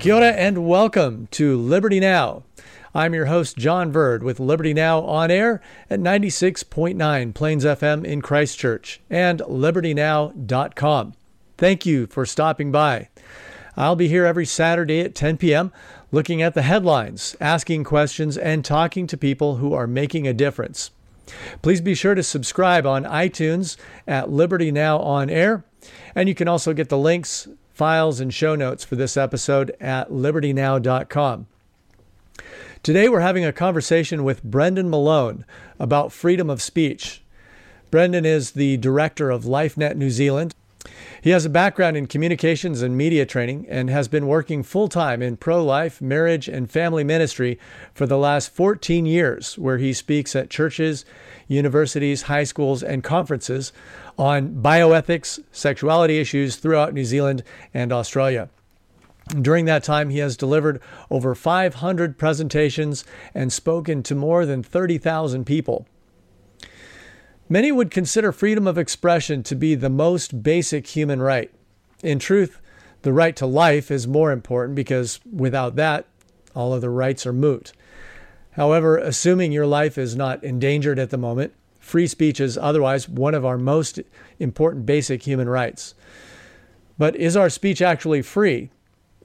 Kia ora, and welcome to Liberty Now. I'm your host, John Verd, with Liberty Now on air at 96.9 Plains FM in Christchurch and libertynow.com. Thank you for stopping by. I'll be here every Saturday at 10 p.m. looking at the headlines, asking questions, and talking to people who are making a difference. Please be sure to subscribe on iTunes at Liberty Now on air, and you can also get the links, files, and show notes for this episode at libertynow.com. Today, we're having a conversation with Brendan Malone about freedom of speech. Brendan is the director of LifeNet New Zealand. He has a background in communications and media training and has been working full time in pro life, marriage, and family ministry for the last 14 years, where he speaks at churches, universities, high schools, and conferences on bioethics, sexuality issues throughout New Zealand and Australia. During that time, he has delivered over 500 presentations and spoken to more than 30,000 people. Many would consider freedom of expression to be the most basic human right. In truth, the right to life is more important because without that, all other rights are moot. However, assuming your life is not endangered at the moment, free speech is otherwise one of our most important basic human rights. But is our speech actually free?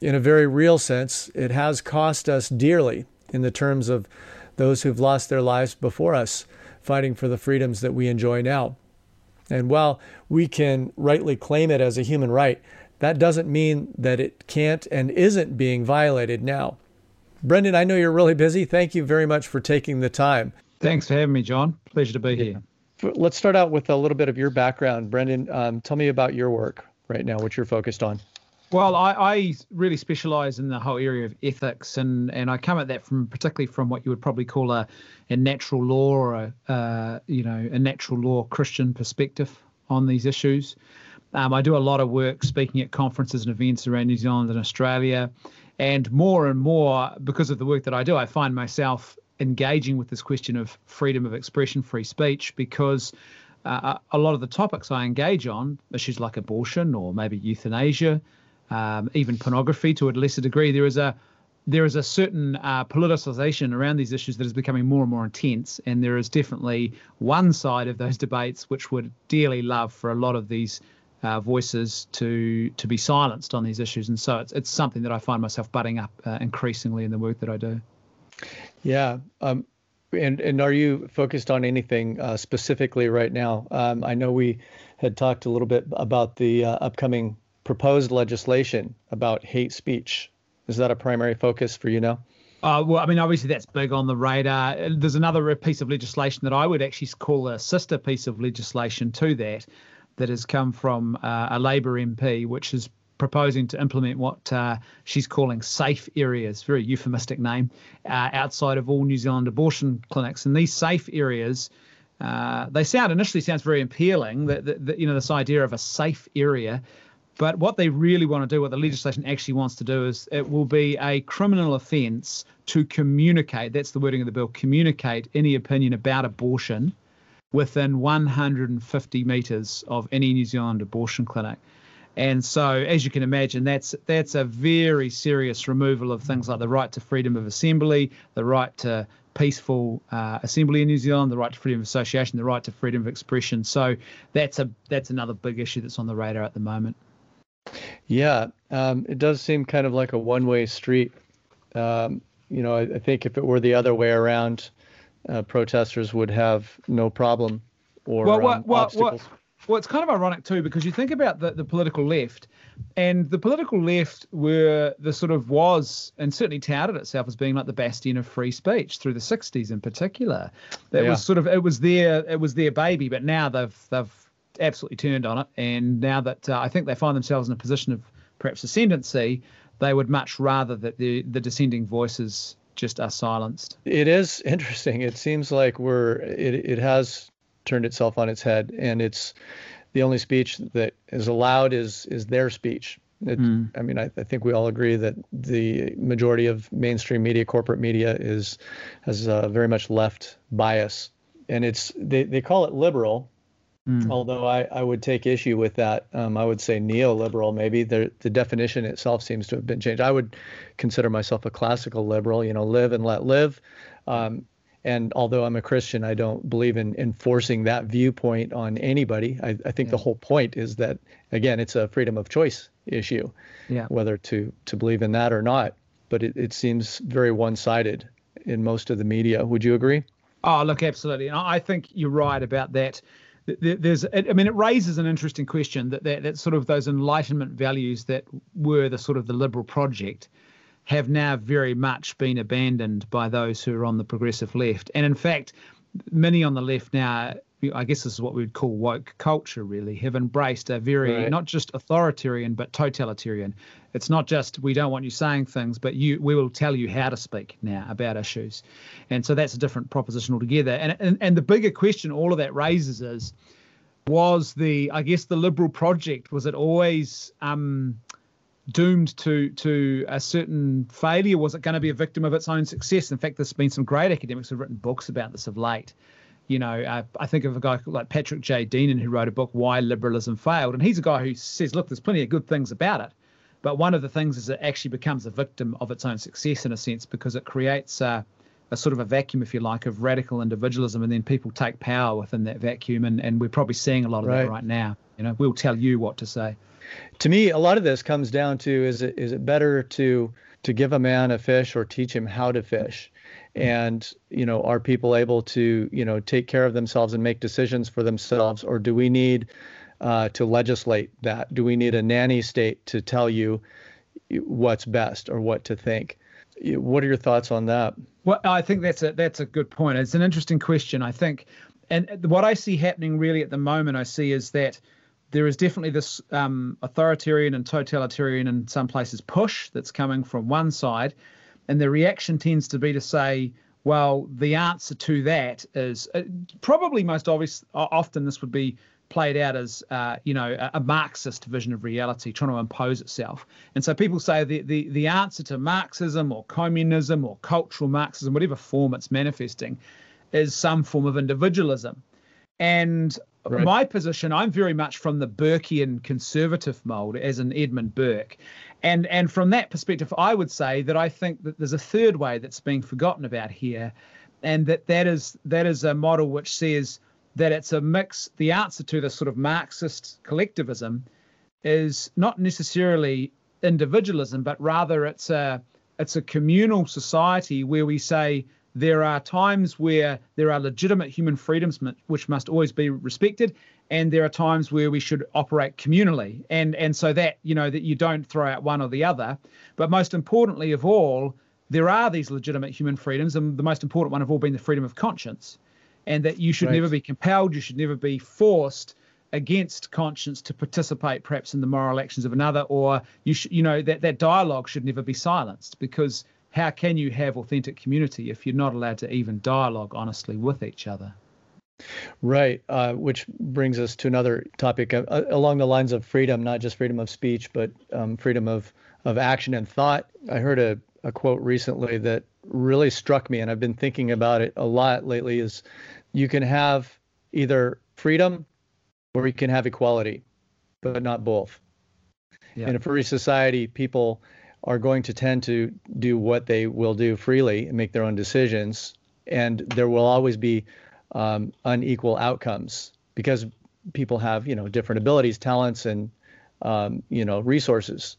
In a very real sense, it has cost us dearly in the terms of those who've lost their lives before us fighting for the freedoms that we enjoy now. And while we can rightly claim it as a human right, that doesn't mean that it can't and isn't being violated now. Brendan, I know you're really busy. Thank you very much for taking the time. Thanks for having me, John. Pleasure to be here. F- Let's start out with a little bit of your background. Brendan, um, tell me about your work right now, what you're focused on. Well, I, I really specialize in the whole area of ethics, and, and I come at that from particularly from what you would probably call a, a natural law or a uh, you know a natural law Christian perspective on these issues. Um, I do a lot of work speaking at conferences and events around New Zealand and Australia, and more and more because of the work that I do, I find myself engaging with this question of freedom of expression, free speech, because uh, a lot of the topics I engage on, issues like abortion or maybe euthanasia, um, even pornography to a lesser degree, there is a there is a certain uh, politicization around these issues that is becoming more and more intense, and there is definitely one side of those debates which would dearly love for a lot of these uh, voices to to be silenced on these issues, and so it's it's something that I find myself butting up uh, increasingly in the work that I do. Yeah. Um, and, and are you focused on anything uh, specifically right now? Um, I know we had talked a little bit about the uh, upcoming proposed legislation about hate speech. Is that a primary focus for you now? Uh, well, I mean, obviously that's big on the radar. There's another piece of legislation that I would actually call a sister piece of legislation to that, that has come from uh, a Labor MP, which is proposing to implement what uh, she's calling safe areas, very euphemistic name, uh, outside of all New Zealand abortion clinics. And these safe areas, uh, they sound initially sounds very appealing. That, that, that you know this idea of a safe area. But what they really want to do, what the legislation actually wants to do, is it will be a criminal offence to communicate. That's the wording of the bill. Communicate any opinion about abortion within 150 metres of any New Zealand abortion clinic. And so, as you can imagine, that's that's a very serious removal of things like the right to freedom of assembly, the right to peaceful uh, assembly in New Zealand, the right to freedom of association, the right to freedom of expression. So that's a that's another big issue that's on the radar at the moment. Yeah, um, it does seem kind of like a one-way street. Um, you know, I, I think if it were the other way around, uh, protesters would have no problem or well, um, what, what, obstacles. what, well, it's kind of ironic too because you think about the, the political left, and the political left were the sort of was and certainly touted itself as being like the bastion of free speech through the '60s in particular. That Yeah. was sort of it was their it was their baby, but now they've they've absolutely turned on it, and now that uh, I think they find themselves in a position of perhaps ascendancy, they would much rather that the the dissenting voices just are silenced. It is interesting. It seems like we're it it has turned itself on its head, and it's the only speech that is allowed is is their speech. It, mm. I mean, I, I, think we all agree that the majority of mainstream media, corporate media, is has uh, very much left bias, and it's they, they call it liberal, mm. although I, I would take issue with that. Um, I would say neoliberal. Maybe the the definition itself seems to have been changed. I would consider myself a classical liberal. You know, live and let live. Um, and although I'm a Christian, I don't believe in enforcing that viewpoint on anybody. I, I think yeah. the whole point is that, again, it's a freedom of choice issue, yeah. whether to, to believe in that or not. But it, it seems very one sided in most of the media. Would you agree? Oh, look, absolutely. And I think you're right about that. There's, I mean, it raises an interesting question that, that that sort of those enlightenment values that were the sort of the liberal project have now very much been abandoned by those who are on the progressive left. And in fact, many on the left now, I guess this is what we would call woke culture, really, have embraced a very right. not just authoritarian but totalitarian. It's not just we don't want you saying things, but you we will tell you how to speak now about issues, and so that's a different proposition altogether. And and, and the bigger question all of that raises is, was the I guess the liberal project was it always um, doomed to to a certain failure? Was it going to be a victim of its own success? In fact, there's been some great academics who've written books about this of late. You know, uh, I think of a guy like Patrick J. Deneen who wrote a book, Why Liberalism Failed. And he's a guy who says, look, there's plenty of good things about it. But one of the things is it actually becomes a victim of its own success in a sense because it creates a, a sort of a vacuum, if you like, of radical individualism. And then people take power within that vacuum. And, and we're probably seeing a lot of right. that right now. You know, we'll tell you what to say to me, a lot of this comes down to is it is it better to to give a man a fish or teach him how to fish? And you know, are people able to you know take care of themselves and make decisions for themselves, or do we need uh, to legislate that? Do we need a nanny state to tell you what's best or what to think? What are your thoughts on that? Well, I think that's a that's a good point. It's an interesting question. I think, and what I see happening really at the moment, I see is that there is definitely this um, authoritarian and totalitarian in some places push that's coming from one side, and the reaction tends to be to say, well, the answer to that is uh, probably most obvious. Often this would be played out as uh, you know a, a, Marxist vision of reality trying to impose itself. And so people say the, the the answer to Marxism or communism or cultural Marxism, whatever form it's manifesting, is some form of individualism. And Right. My position, I'm very much from the Burkean conservative mold, as in Edmund Burke. And, and from that perspective, I would say that I think that there's a third way that's being forgotten about here, and that that is that is a model which says that it's a mix. The answer to this sort of Marxist collectivism is not necessarily individualism, but rather it's a it's a communal society where we say there are times where there are legitimate human freedoms which must always be respected, and there are times where we should operate communally. And and so that you know that you don't throw out one or the other. But most importantly of all, there are these legitimate human freedoms, and the most important one of all being the freedom of conscience, and that you should right. never be compelled, you should never be forced against conscience to participate perhaps in the moral actions of another or you should you know that that dialogue should never be silenced because how can you have authentic community if you're not allowed to even dialogue honestly with each other? Right, uh, which brings us to another topic uh, uh, along the lines of freedom, not just freedom of speech, but um, freedom of, of action and thought. I heard a, a quote recently that really struck me, and I've been thinking about it a lot lately. Is you can have either freedom or you can have equality, but not both. Yeah. In a free society, people are going to tend to do what they will do freely and make their own decisions. And there will always be um, unequal outcomes because people have, you know, different abilities, talents, and, um, you know, resources.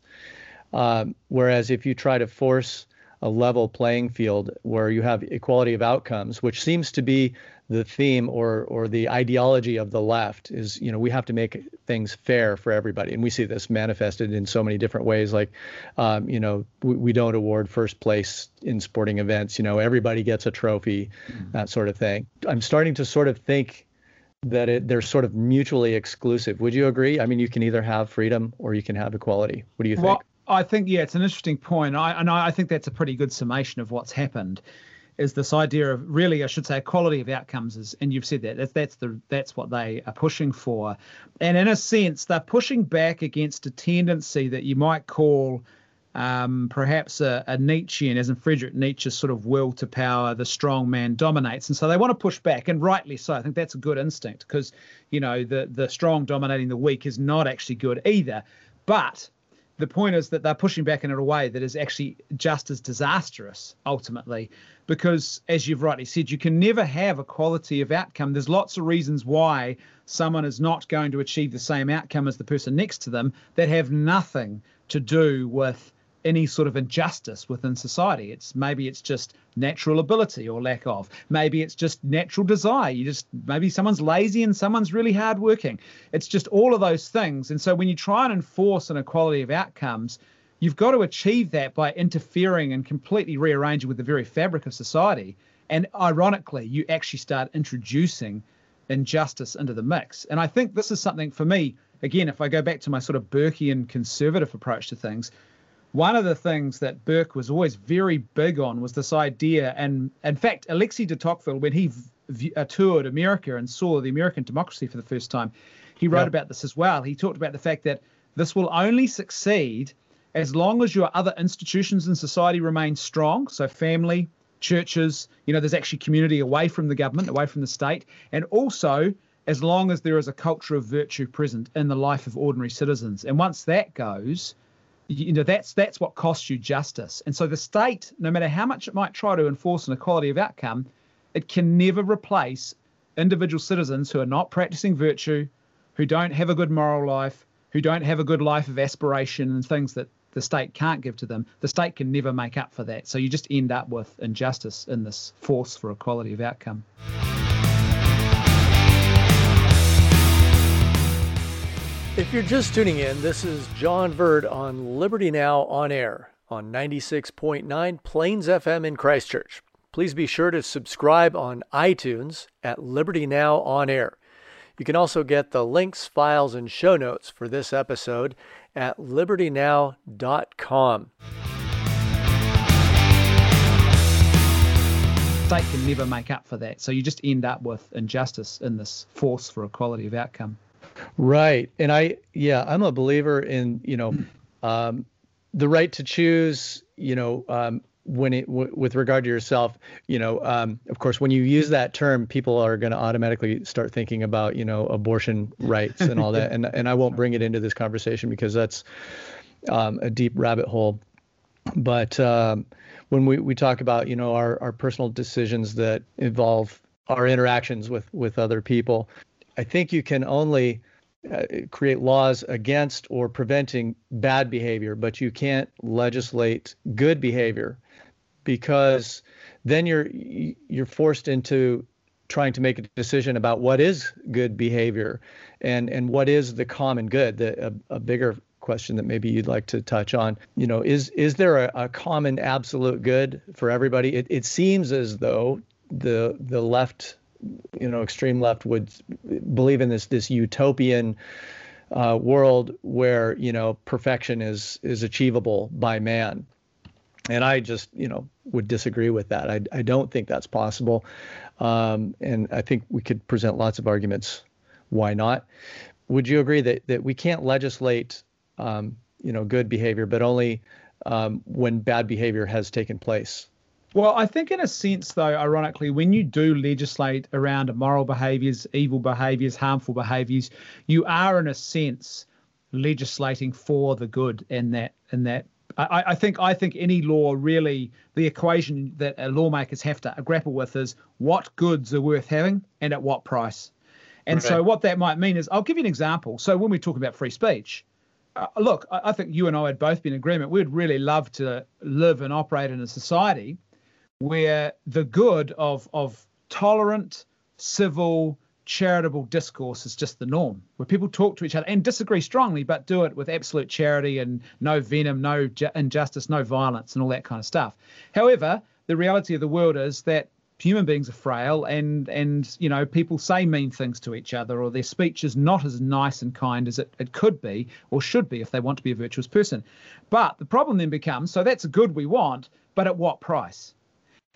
Um, whereas if you try to force a level playing field where you have equality of outcomes, which seems to be the theme or or the ideology of the left is you know we have to make things fair for everybody. And we see this manifested in so many different ways. Like um, you know we, we, don't award first place in sporting events. You know everybody gets a trophy mm-hmm. that sort of thing. I'm starting to sort of think that it, they're sort of mutually exclusive. Would you agree? I mean you can either have freedom or you can have equality. What do you think? Well, I think yeah, it's an interesting point. I and I think that's a pretty good summation of what's happened. Is this idea of really, I should say, quality of outcomes is, and you've said that that's that's the that's what they are pushing for, and in a sense, they're pushing back against a tendency that you might call um, perhaps a, a Nietzschean, as in Friedrich Nietzsche's sort of will to power, the strong man dominates, and so they want to push back, and rightly so. I think that's a good instinct because you know the the strong dominating the weak is not actually good either. But the point is that they're pushing back in a way that is actually just as disastrous ultimately, because as you've rightly said, you can never have a quality of outcome. There's lots of reasons why someone is not going to achieve the same outcome as the person next to them that have nothing to do with any sort of injustice within society. It's maybe it's just natural ability or lack of. Maybe it's just natural desire. You just maybe someone's lazy and someone's really hardworking. It's just all of those things. And so when you try and enforce an equality of outcomes, you've got to achieve that by interfering and completely rearranging with the very fabric of society. And ironically, you actually start introducing injustice into the mix. And I think this is something for me, again, if I go back to my sort of Burkean conservative approach to things, one of the things that Burke was always very big on was this idea. And in fact, Alexis de Tocqueville, when he v- uh, toured America and saw the American democracy for the first time, he wrote about this as well. He talked about the fact that this will only succeed as long as your other institutions in society remain strong. So, family, churches, you know, there's actually community away from the government, away from the state, and also as long as there is a culture of virtue present in the life of ordinary citizens. And once that goes, you know that's that's what costs you justice. And so the state no matter how much it might try to enforce an equality of outcome it can never replace individual citizens who are not practicing virtue who don't have a good moral life who don't have a good life of aspiration and things that the state can't give to them. The state can never make up for that. So you just end up with injustice in this force for equality of outcome If you're just tuning in, this is John Verd on Liberty Now on air on 96.9 Plains FM in Christchurch. Please be sure to subscribe on iTunes at Liberty Now on air. You can also get the links, files, and show notes for this episode at libertynow.com. state can never make up for that so you just end up with injustice in this force for equality of outcome Right. And I, yeah, I'm a believer in, you know, um, the right to choose, you know, um, when it w- with regard to yourself, you know, um, of course, when you use that term, people are going to automatically start thinking about, you know, abortion rights and all that. and and I won't bring it into this conversation because that's um, a deep rabbit hole. But um, when we, we talk about, you know, our, our personal decisions that involve our interactions with with other people, I think you can only uh, create laws against or preventing bad behavior, but you can't legislate good behavior because then you're you're forced into trying to make a decision about what is good behavior and and what is the common good. The, a, a bigger question that maybe you'd like to touch on you know is is there a, a common absolute good for everybody? It, it seems as though the the left you know extreme left would believe in this this utopian uh, world where you know perfection is is achievable by man. And i just you know would disagree with that. I, I don't think that's possible. Um, and i think we could present lots of arguments why not. Would you agree that that we can't legislate um, you know good behavior but only um, when bad behavior has taken place well, I think in a sense, though, ironically, when you do legislate around immoral behaviours, evil behaviours, harmful behaviours, you are in a sense legislating for the good in that in that I, I, think I think any law really the equation that a lawmakers have to grapple with is what goods are worth having and at what price. And so what that might mean is I'll give you an example. So when we talk about free speech, uh, look, I, I think you and I would both been in agreement. We'd really love to live and operate in a society where the good of of tolerant, civil, charitable discourse is just the norm, where people talk to each other and disagree strongly, but do it with absolute charity and no venom, no ju- injustice, no violence, and all that kind of stuff. However, the reality of the world is that human beings are frail and and you know people say mean things to each other or their speech is not as nice and kind as it, it could be or should be if they want to be a virtuous person but the problem then becomes so that's a good we want but at what price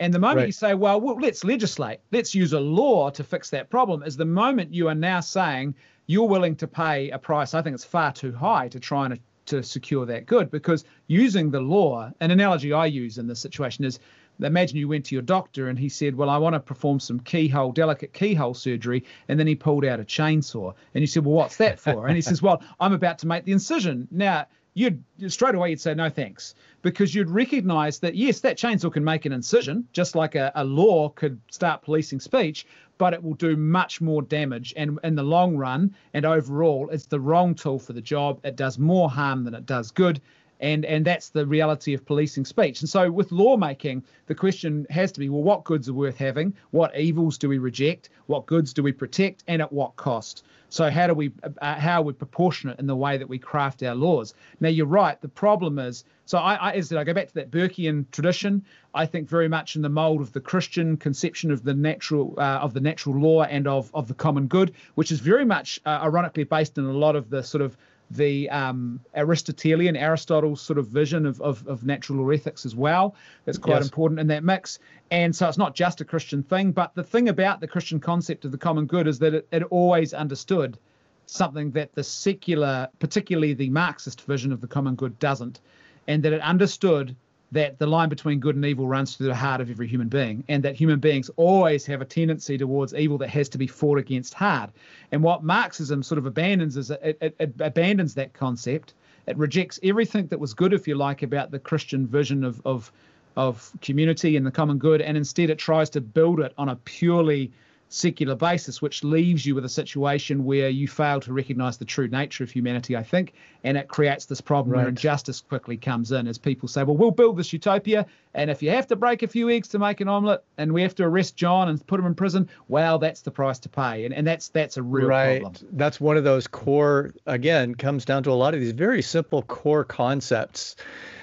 and the moment Right. you say well, well let's legislate let's use a law to fix that problem is the moment you are now saying you're willing to pay a price i think it's far too high to try and to secure that good because using the law an analogy i use in this situation is imagine you went to your doctor and he said, Well, I want to perform some keyhole, delicate keyhole surgery. And then he pulled out a chainsaw. And you said, Well, what's that for? And he says, Well, I'm about to make the incision. Now, you'd straight away you'd say no thanks because you'd recognize that yes that chainsaw can make an incision just like a, a law could start policing speech but it will do much more damage and in the long run and overall it's the wrong tool for the job it does more harm than it does good and and that's the reality of policing speech. And so with lawmaking, the question has to be, well, what goods are worth having? What evils do we reject? What goods do we protect? And at what cost? So how do we uh, how are we proportionate in the way that we craft our laws? Now you're right. The problem is so I, I as I I go back to that Burkean tradition. I think very much in the mold of the Christian conception of the natural uh, of the natural law and of of the common good, which is very much uh, ironically based in a lot of the sort of the um, Aristotelian, Aristotle's sort of vision of, of, of natural law ethics as well. That's quite Yes. important in that mix. And so it's not just a Christian thing, but the thing about the Christian concept of the common good is that it, it always understood something that the secular, particularly the Marxist vision of the common good, doesn't, and that it understood that the line between good and evil runs through the heart of every human being, and that human beings always have a tendency towards evil that has to be fought against hard. And what Marxism sort of abandons is it, it, it abandons that concept. It rejects everything that was good, if you like, about the Christian vision of of of community and the common good, and instead it tries to build it on a purely secular basis, which leaves you with a situation where you fail to recognize the true nature of humanity, I think, and it creates this problem where Right. injustice quickly comes in as people say, well, we'll build this utopia, and if you have to break a few eggs to make an omelet, and we have to arrest John and put him in prison, well, that's the price to pay, and, and that's that's a real right problem. that's one of those core again comes down to a lot of these very simple core concepts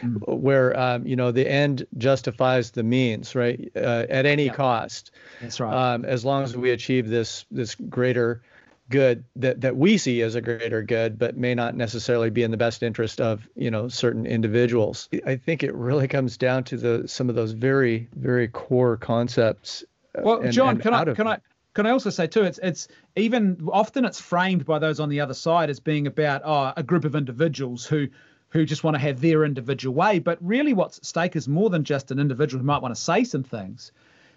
Mm. where um, you know the end justifies the means right uh, at any cost That's right. um, as long as we achieve this this greater good that that we see as a greater good but may not necessarily be in the best interest of you know certain individuals i think it really comes down to the some of those very very core concepts uh, Well, and- John, and can I of- can I can I also say too? It's it's even often it's framed by those on the other side as being about oh, a group of individuals who who just want to have their individual way. But really, what's at stake is more than just an individual who might want to say some things.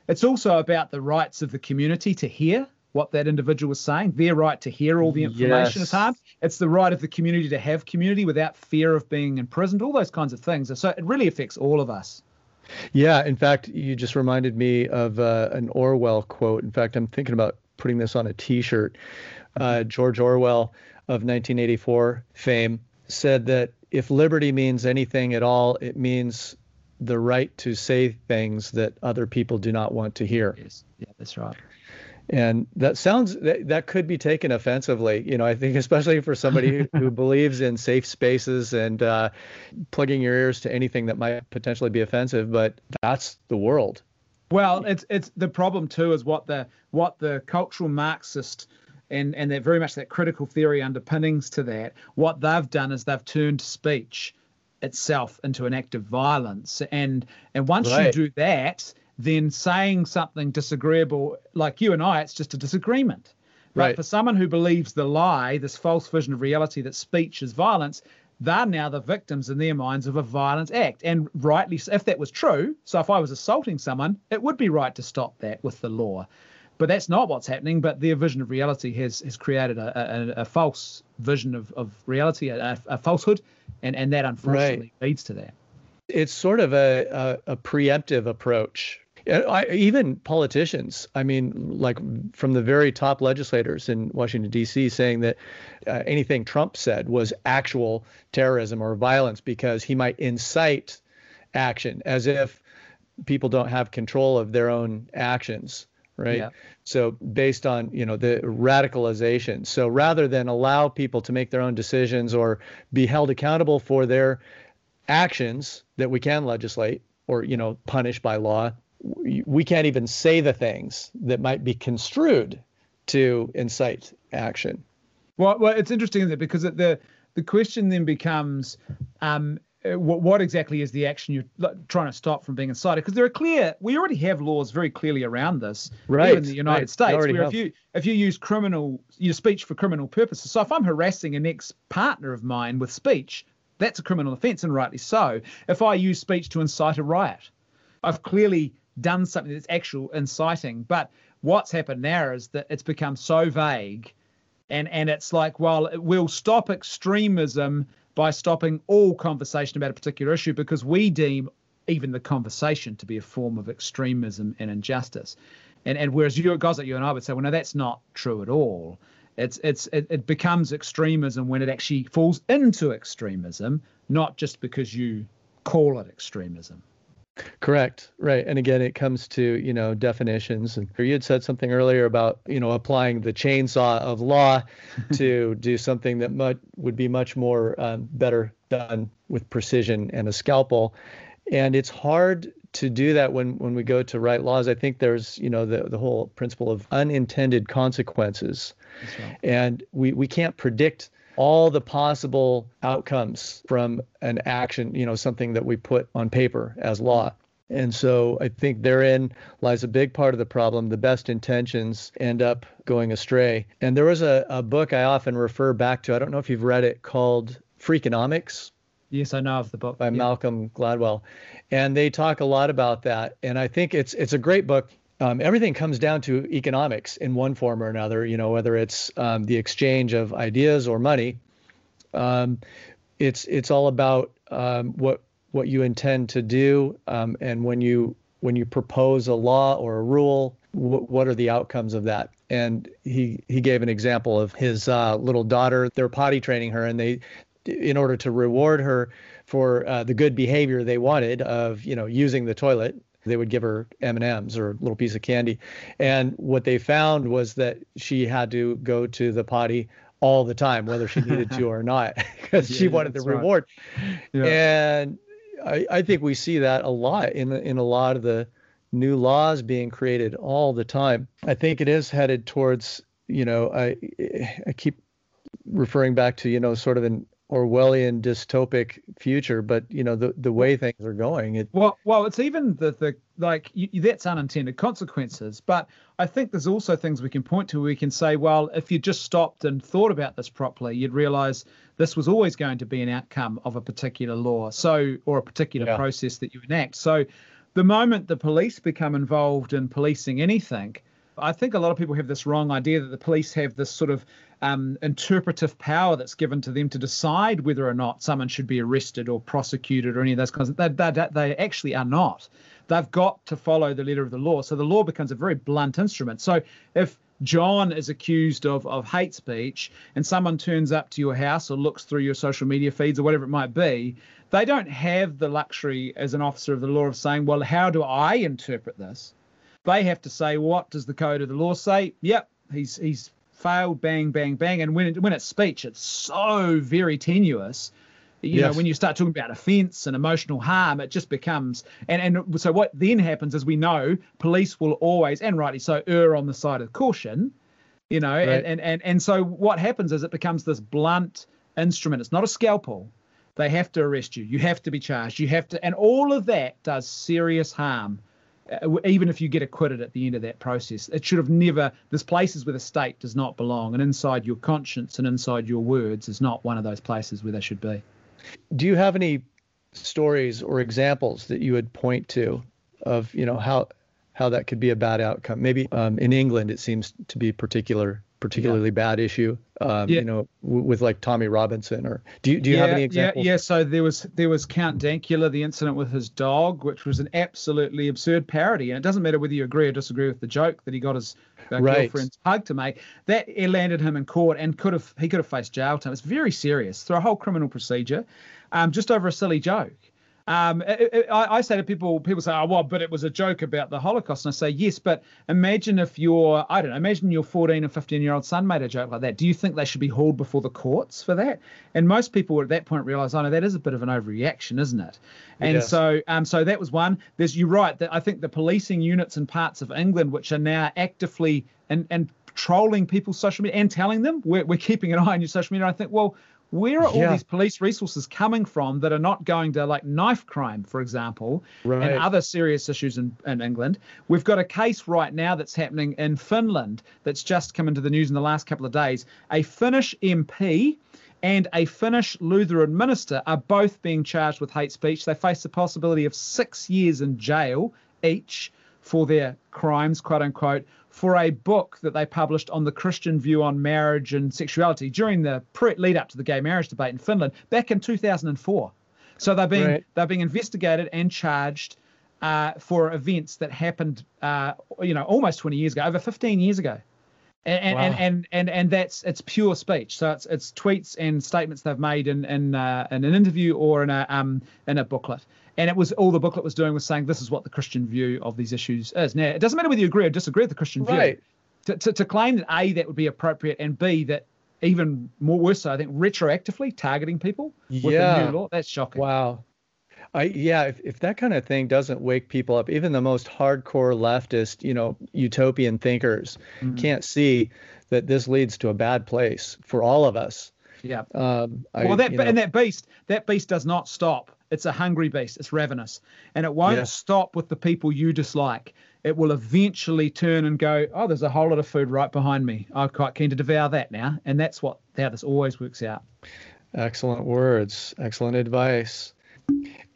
It's also about the rights of the community to hear what that individual is saying. Their right to hear all the information is Yes. harmed. It's the right of the community to have community without fear of being imprisoned. All those kinds of things. So it really affects all of us. Yeah, in fact, you just reminded me of uh, an Orwell quote. In fact, I'm thinking about putting this on a T-shirt. Uh, George Orwell of 1984 fame said that if liberty means anything at all, it means the right to say things that other people do not want to hear. Yes. Yeah, that's right. And that sounds that, that could be taken offensively. You know, I think especially for somebody who, believes in safe spaces and uh, plugging your ears to anything that might potentially be offensive. But that's the world. Well, it's it's the problem too is what the what the cultural Marxist and and that very much that critical theory underpinnings to that. What they've done is they've turned speech itself into an act of violence, and and once Right. you do that, then saying something disagreeable like you and I, it's just a disagreement. But Right. for someone who believes the lie, this false vision of reality that speech is violence, they're now the victims in their minds of a violent act. And rightly, if that was true, so if I was assaulting someone, it would be right to stop that with the law. But that's not what's happening. But their vision of reality has has created a, a, a false vision of, of reality, a, a falsehood, and, and that unfortunately leads to that. it's sort of a, a, a preemptive approach. I, even politicians, I mean, like from the very top legislators in Washington, D.C., saying that uh, anything Trump said was actual terrorism or violence because he might incite action, as if people don't have control of their own actions, right? Yeah. So based on you know the radicalization. So rather than allow people to make their own decisions or be held accountable for their actions that we can legislate or you know punish by law we, can't even say the things that might be construed to incite action. Well, well, it's interesting isn't because the the question then becomes, um, uh, what, what exactly is the action you're trying to stop from being incited? Because there are clear, we already have laws very clearly around this, Right, in the United right. States, where have. if you if you use criminal your speech for criminal purposes. So if I'm harassing an ex partner of mine with speech, that's a criminal offence, and rightly so. If I use speech to incite a riot, I've clearly done something that's actual inciting. But what's happened now is that it's become so vague, and and it's like, well, we'll stop extremism by stopping all conversation about a particular issue because we deem even the conversation to be a form of extremism and injustice. And and whereas you guys like you and I would say, well, no, that's not true at all. It's it's it, it becomes extremism when it actually falls into extremism, not just because you call it extremism. Correct. Right. And again, it comes to, you know, definitions. And you had said something earlier about, you know, applying the chainsaw of law to do something that much, would be much more um, better done with precision and a scalpel. And it's hard to do that when, when we go to write laws. I think there's, you know, the, the whole principle of unintended consequences. And we, we can't predict all the possible outcomes from an action, you know, something that we put on paper as law. And so I think therein lies a big part of the problem. The best intentions end up going astray. And there was a, a book I often refer back to. I don't know if you've read it called Freakonomics Yes, I know of the book. by Yeah. Malcolm Gladwell, and they talk a lot about that. And I think it's it's a great book. Um, everything comes down to economics in one form or another. You know, whether it's um, the exchange of ideas or money. Um, it's it's all about um, what what you intend to do, um, and when you when you propose a law or a rule, wh- what are the outcomes of that? And he he gave an example of his uh, little daughter. They're potty training her, and they in order to reward her for uh, the good behavior they wanted of you know using the toilet they would give her m&ms or a little piece of candy and what they found was that she had to go to the potty all the time whether she needed to or not because she wanted the that's right. reward Yeah. and I, I think we see that a lot in in a lot of the new laws being created all the time i think it is headed towards you know i i keep referring back to you know sort of an Orwellian dystopic future, but you know the the way things are going, it Well, well, it's even the the like you, that's unintended consequences. But I think there's also things we can point to. Where we can say, well, if you just stopped and thought about this properly, you'd realize this was always going to be an outcome of a particular law, so or a particular Yeah. process that you enact. So, the moment the police become involved in policing anything, I think a lot of people have this wrong idea that the police have this sort of um, interpretive power that's given to them to decide whether or not someone should be arrested or prosecuted or any of those kinds of they, they, they- actually are not. They've got to follow the letter of the law. So the law becomes a very blunt instrument. So if John is accused of, of hate speech and someone turns up to your house or looks through your social media feeds or whatever it might be, they don't have the luxury as an officer of the law of saying, well, how do I interpret this? they have to say what does the code of the law say yep he's he's failed bang bang bang. And when it, when it's speech it's so very tenuous. You know when you start talking about offense and emotional harm it just becomes and and so what then happens is we know police will always and rightly so err on the side of caution you know Right. and, and and and so what happens is it becomes this blunt instrument. It's not a scalpel. They have to arrest you. You have to be charged. You have to and all of that does serious harm even if you get acquitted at the end of that process. It should have never, there's places where the state does not belong, and inside your conscience and inside your words is not one of those places where they should be. do you have any stories or examples that you would point to of you know how how that could be a bad outcome maybe um, in england it seems to be particular particularly bad issue um, Yeah. you know w- with like tommy robinson or do you do you yeah, have any examples Yeah, yeah. So there was there was Count Dankula, the incident with his dog, which was an absolutely absurd parody. And it doesn't matter whether you agree or disagree with the joke that he got his uh, Right. girlfriend's hug to make. That it landed him in court and could have he could have faced jail time. It's very serious through a whole criminal procedure, um, just over a silly joke. Um, it, it, I, I say to people, people say, "Oh, well, but it was a joke about the Holocaust." And I say, "Yes, but imagine if your, I don't know, imagine your 14 or 15 year old son made a joke like that. Do you think they should be hauled before the courts for that?" And most people at that point realize, "Oh no, that is a bit of an overreaction, isn't it?" And Yes. so, um, so that was one. There's, you're right that I think the policing units in parts of England, which are now actively and and trolling people's social media and telling them we're, we're keeping an eye on your social media. I think, well, where are all these police resources coming from that are not going to like knife crime, for example, Right. and other serious issues in, in England? We've got a case right now that's happening in Finland that's just come into the news in the last couple of days. A Finnish MP and a Finnish Lutheran minister are both being charged with hate speech. They face the possibility of six years in jail each for their crimes, quote unquote, for a book that they published on the Christian view on marriage and sexuality during the pre- lead up to the gay marriage debate in Finland back in 2004. So they're being Right. they're being investigated and charged uh, for events that happened, uh, you know, almost 20 years ago, over 15 years ago. And and, Wow. and, and and and that's it's pure speech. So it's it's tweets and statements they've made in in, uh, in an interview or in a um in a booklet. And it was all the booklet was doing was saying this is what the Christian view of these issues is. Now it doesn't matter whether you agree or disagree with the Christian view. Right. To, to, to claim that a that would be appropriate and b that even more worse so I think retroactively targeting people with Yeah. the new law that's shocking. Wow. I yeah, if, if that kind of thing doesn't wake people up, even the most hardcore leftist, you know, utopian thinkers Mm-hmm. can't see that this leads to a bad place for all of us. Yeah. Um, I, well, that you know, and that beast, that beast does not stop. It's a hungry beast. It's ravenous, and it won't Yes. stop with the people you dislike. It will eventually turn and go. Oh, there's a whole lot of food right behind me. I'm quite keen to devour that now, and that's what how this always works out. excellent words, excellent advice.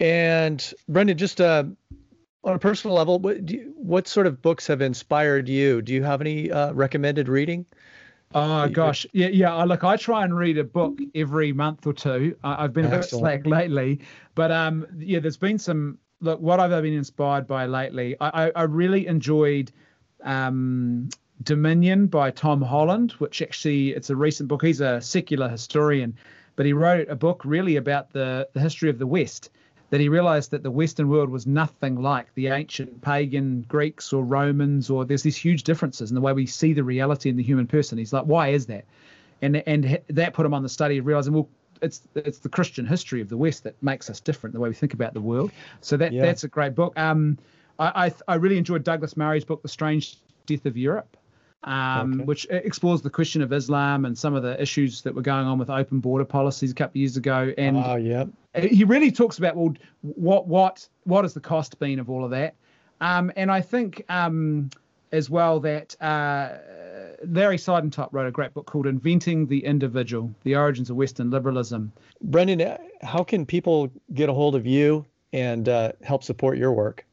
And Brendan, just uh, on a personal level, what do you, what sort of books have inspired you? Do you have any uh, recommended reading? Oh gosh, yeah, yeah. I Look, I try and read a book every month or two. I've been a bit Excellent. slack lately, but um, yeah, there's been some. Look, what I've been inspired by lately, I, I, I really enjoyed um, Dominion by Tom Holland, which actually it's a recent book. He's a secular historian, but he wrote a book really about the the history of the West. That he realized that the Western world was nothing like the ancient pagan Greeks or Romans, or there's these huge differences in the way we see the reality in the human person. He's like, why is that? And and that put him on the study of realizing, well, it's it's the Christian history of the West that makes us different, the way we think about the world. So that Yeah. that's a great book. Um, I, I I really enjoyed Douglas Murray's book, The Strange Death of Europe. Um, Okay. which explores the question of Islam and some of the issues that were going on with open border policies a couple of years ago. And Oh, yeah. he really talks about well what what what has the cost been of all of that um, and i think um, as well that uh, larry siedentop wrote a great book called inventing the individual the origins of western liberalism Brendan, how can people get a hold of you and uh, help support your work?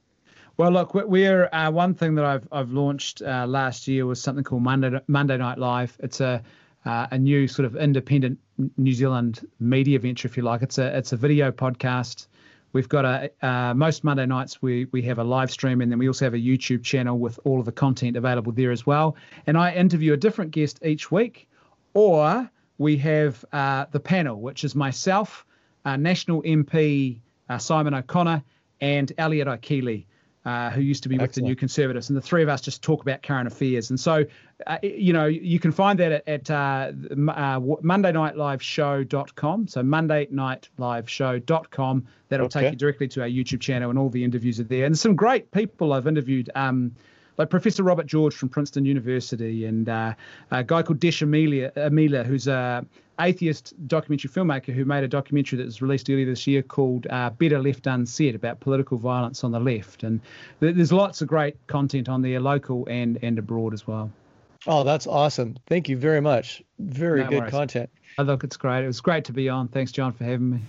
Well look we- we're uh, one thing that i've i've launched uh, last year was something called monday monday night live it's a uh, a new sort of independent New Zealand media venture, if you like. It's a it's a video podcast. We've got a uh, most Monday nights we we have a live stream, and then we also have a YouTube channel with all of the content available there as well. And I interview a different guest each week, or we have uh, the panel, which is myself, uh, National MP Simon O'Connor, and Elliot Ikilei. Uh, who used to be with the New Conservatives, and the three of us just talk about current affairs. And so, uh, you know, you can find that at, at uh, uh, MondayNightLiveShow.com. So MondayNightLiveShow.com. That'll Okay. take you directly to our YouTube channel, and all the interviews are there. And some great people I've interviewed. Um, like Professor Robert George from Princeton University, and uh, a guy called Desh Amila, Amila who's a atheist documentary filmmaker who made a documentary that was released earlier this year called uh, Better Left Unsaid about political violence on the left. And th- there's lots of great content on there, local and and abroad as well. Oh, that's awesome. Thank you very much. Very No good worries. content. I look, it's great. It was great to be on. Thanks, John, for having me.